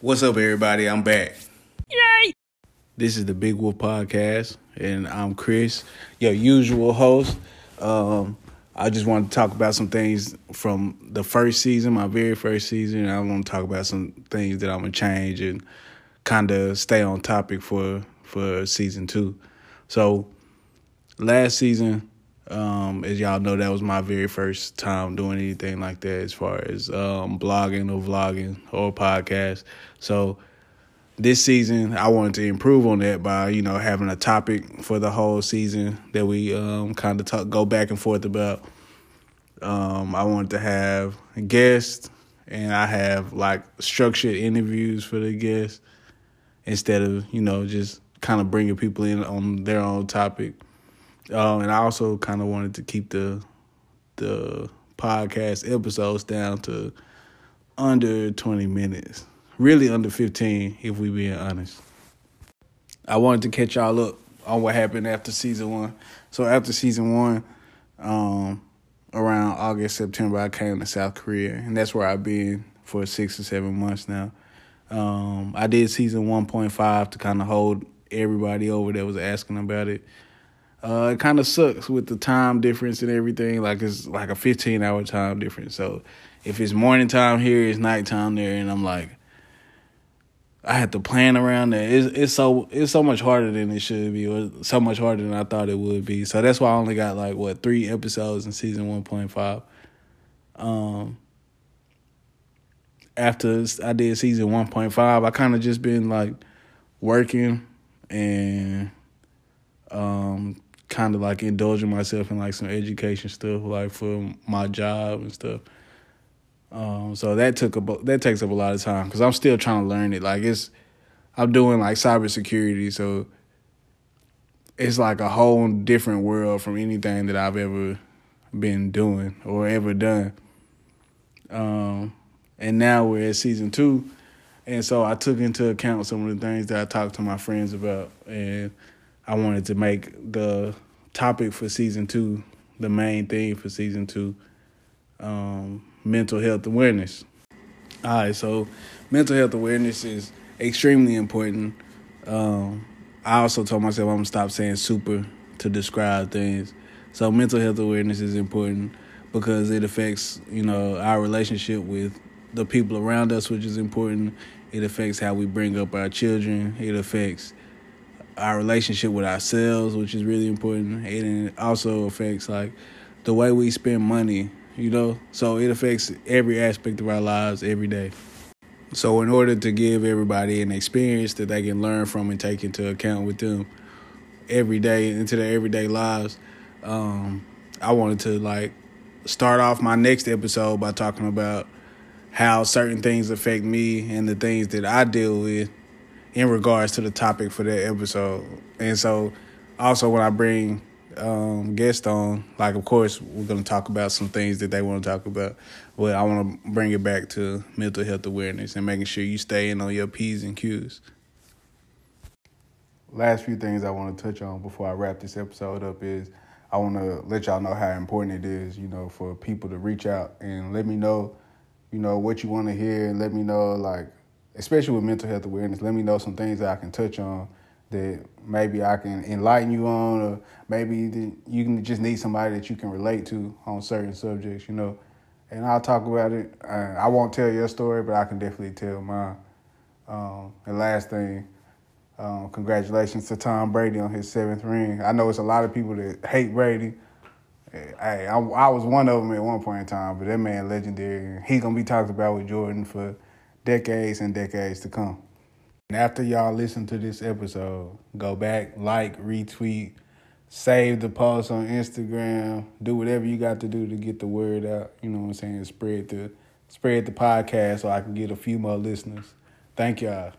What's up, everybody? I'm back. Yay! This is the Big Wolf Podcast, and I'm Chris, your usual host. Um, I just want to talk about some things from the first season, my very first season. I want to talk about some things that I'm gonna change and kind of stay on topic for for season two. So, last season, um, as y'all know, that was my very first time doing anything like that as far as um, blogging or vlogging or podcast. So this season, I wanted to improve on that by you know having a topic for the whole season that we um, kind of talk, go back and forth about. Um, I wanted to have guests, and I have like structured interviews for the guests instead of you know just kind of bringing people in on their own topic. Um, and I also kind of wanted to keep the the podcast episodes down to under 20 minutes. Really under 15 if we being honest. I wanted to catch y'all up on what happened after season 1. So after season 1 um, around August, September I came to South Korea and that's where I've been for 6 or 7 months now. Um, I did season 1.5 to kind of hold everybody over that was asking about it. Uh, it kind of sucks with the time difference and everything. Like it's like a 15 hour time difference. So if it's morning time here, it's nighttime there, and I'm like, I had to plan around that. It's it's so it's so much harder than it should be, or so much harder than I thought it would be. So that's why I only got like what three episodes in season 1.5. Um, after I did season 1.5, I kind of just been like working and um kind of like indulging myself in like some education stuff, like for my job and stuff. Um, so that took a that takes up a lot of time because I'm still trying to learn it. Like it's, I'm doing like cybersecurity, so it's like a whole different world from anything that I've ever been doing or ever done. Um, and now we're at season two, and so I took into account some of the things that I talked to my friends about, and I wanted to make the topic for season two, the main thing for season two, um, mental health awareness. All right, so mental health awareness is extremely important. Um, I also told myself I'm gonna stop saying super to describe things. So mental health awareness is important because it affects, you know, our relationship with the people around us, which is important. It affects how we bring up our children. It affects our relationship with ourselves, which is really important. And it also affects like the way we spend money, you know? So it affects every aspect of our lives every day. So in order to give everybody an experience that they can learn from and take into account with them every day into their everyday lives, um, I wanted to like start off my next episode by talking about how certain things affect me and the things that I deal with in regards to the topic for that episode. And so, also when I bring um, guests on, like of course we're gonna talk about some things that they want to talk about, but I want to bring it back to mental health awareness and making sure you stay in on your p's and q's. Last few things I want to touch on before I wrap this episode up is I want to let y'all know how important it is, you know, for people to reach out and let me know, you know, what you want to hear and let me know like especially with mental health awareness, let me know some things that I can touch on that maybe I can enlighten you on, or maybe you can just need somebody that you can relate to on certain subjects, you know. And I'll talk about it. I won't tell your story, but I can definitely tell mine. Um, and last thing, um, congratulations to Tom Brady on his seventh ring. I know it's a lot of people that hate Brady. Hey, I, I was one of them at one point in time, but that man legendary. He gonna be talked about with Jordan for decades and decades to come. And after y'all listen to this episode, go back, like, retweet, save the post on Instagram, do whatever you got to do to get the word out. You know what I'm saying? Spread the spread the podcast so I can get a few more listeners. Thank y'all.